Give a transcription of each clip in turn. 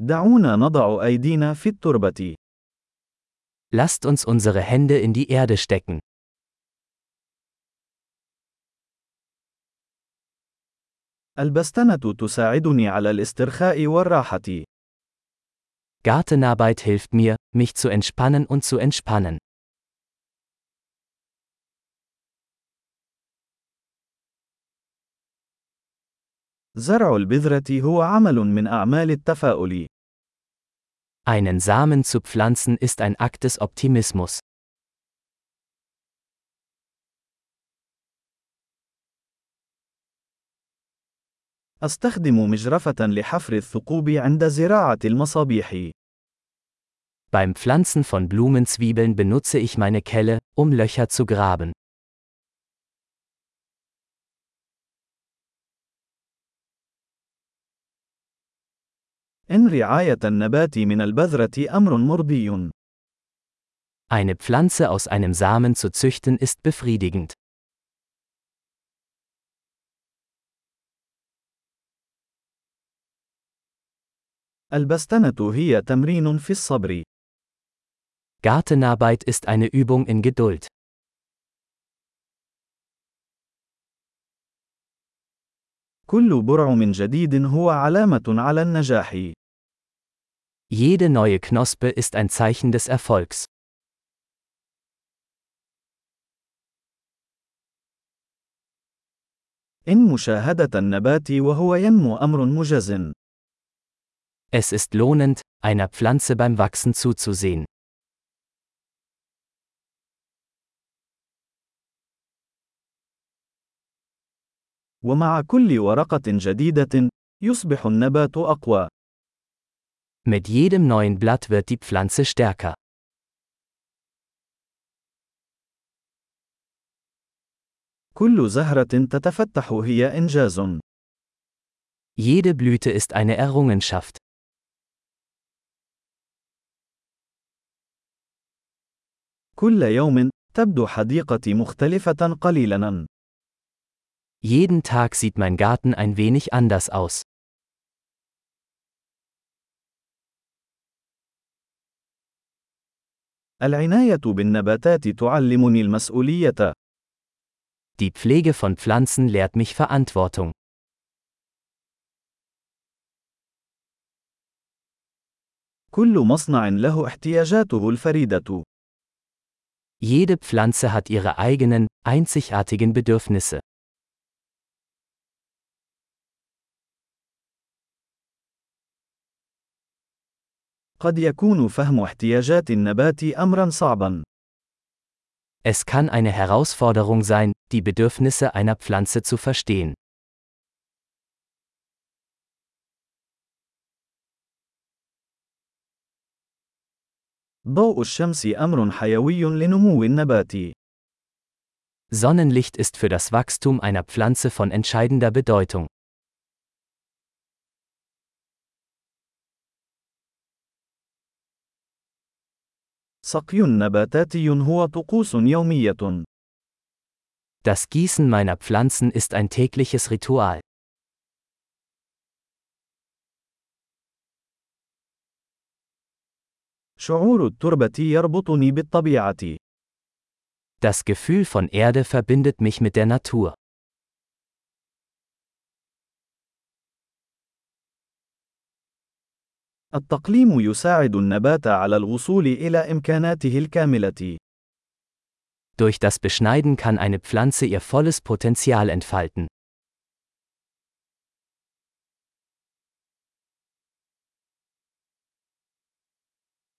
دعونا نضع أيدينا في التربة. Lasst uns unsere Hände in die Erde stecken. البستنة تساعدني على الاسترخاء والراحة. Gartenarbeit hilft mir, mich zu entspannen und zu entspannen. زرع البذرة هو عمل من أعمال التفاؤل. Einen Samen zu pflanzen ist ein Akt des Optimismus. أستخدم مجرفة لحفر الثقوب عند زراعة المصابيح. Beim Pflanzen von Blumenzwiebeln benutze ich meine Kelle, um Löcher zu graben. إن رعاية النبات من البذرة أمر مرضي. Eine Pflanze aus einem Samen zu züchten ist befriedigend. البستنة هي تمرين في الصبر. Gartenarbeit ist eine Übung in Geduld. كل برعم جديد هو علامة على النجاح. Jede neue Knospe ist ein Zeichen des Erfolgs. إن مشاهدة النبات وهو ينمو أمر مجز. Es ist lohnend, einer Pflanze beim Wachsen zuzusehen. ومع كل ورقة جديدة، يصبح النبات أقوى. Mit jedem neuen Blatt wird die Pflanze stärker. كل زهرة تتفتح هي إنجاز. Jede Blüte ist eine Errungenschaft. كل يوم تبدو حديقتي مختلفة قليلاً. Jeden Tag sieht mein Garten ein wenig anders aus. العناية بالنباتات تعلمني المسؤولية. Die Pflege von Pflanzen lehrt mich Verantwortung. كل مصنع له احتياجاته الفريدة. Jede Pflanze hat ihre eigenen, einzigartigen Bedürfnisse. قد يكون فهم احتياجات النبات أمرا صعبا. Es kann eine Herausforderung sein, die Bedürfnisse einer Pflanze zu verstehen. ضوء الشمس أمر حيوي لنمو النبات. Sonnenlicht ist für das Wachstum einer Pflanze von entscheidender Bedeutung. سقي نباتاتي هو طقوس يومية. Das Gießen meiner Pflanzen ist ein tägliches Ritual. شعور التربة يربطني بالطبيعة. Das Gefühl von Erde verbindet mich mit der Natur. التقليم يساعد النبات على الوصول إلى إمكاناته الكاملة. Durch das Beschneiden kann eine Pflanze ihr volles Potenzial entfalten.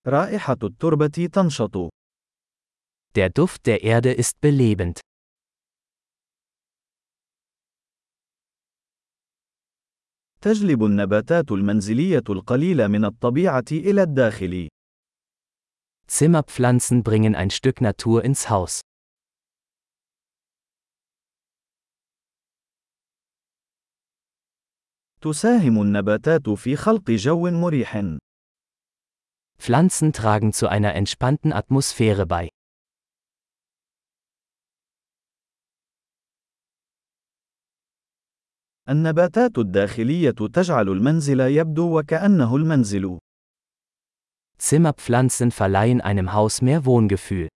رائحة التربة تنشط. Der Duft der Erde ist belebend. تجلب النباتات المنزلية القليلة من الطبيعة إلى الداخل. Zimmerpflanzen bringen ein Stück Natur ins Haus. تساهم النباتات في خلق جو مريح. Pflanzen tragen zu einer entspannten Atmosphäre bei. النباتات الداخلية تجعل المنزل يبدو وكأنه المنزل. Zimmerpflanzen verleihen einem Haus mehr Wohngefühl.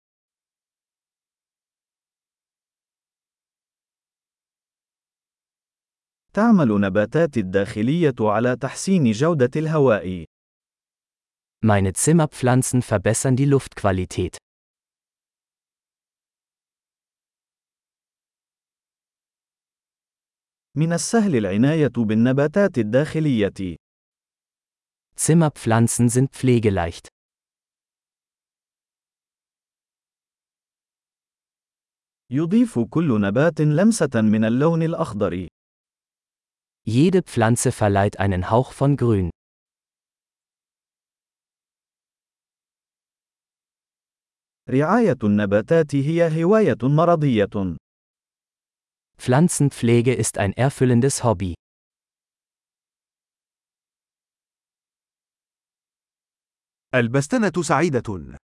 تعمل نباتاتي الداخلية على تحسين جودة الهواء. Meine Zimmerpflanzen verbessern die Luftqualität. من السهل العناية بالنباتات الداخلية. Zimmerpflanzen sind pflegeleicht. يضيف كل نبات لمسة من اللون الأخضر. Jede Pflanze verleiht einen Hauch von Grün. رعاية النباتات هي هواية مرضية. Pflanzenpflege ist ein erfüllendes Hobby. البستنة سعيدة.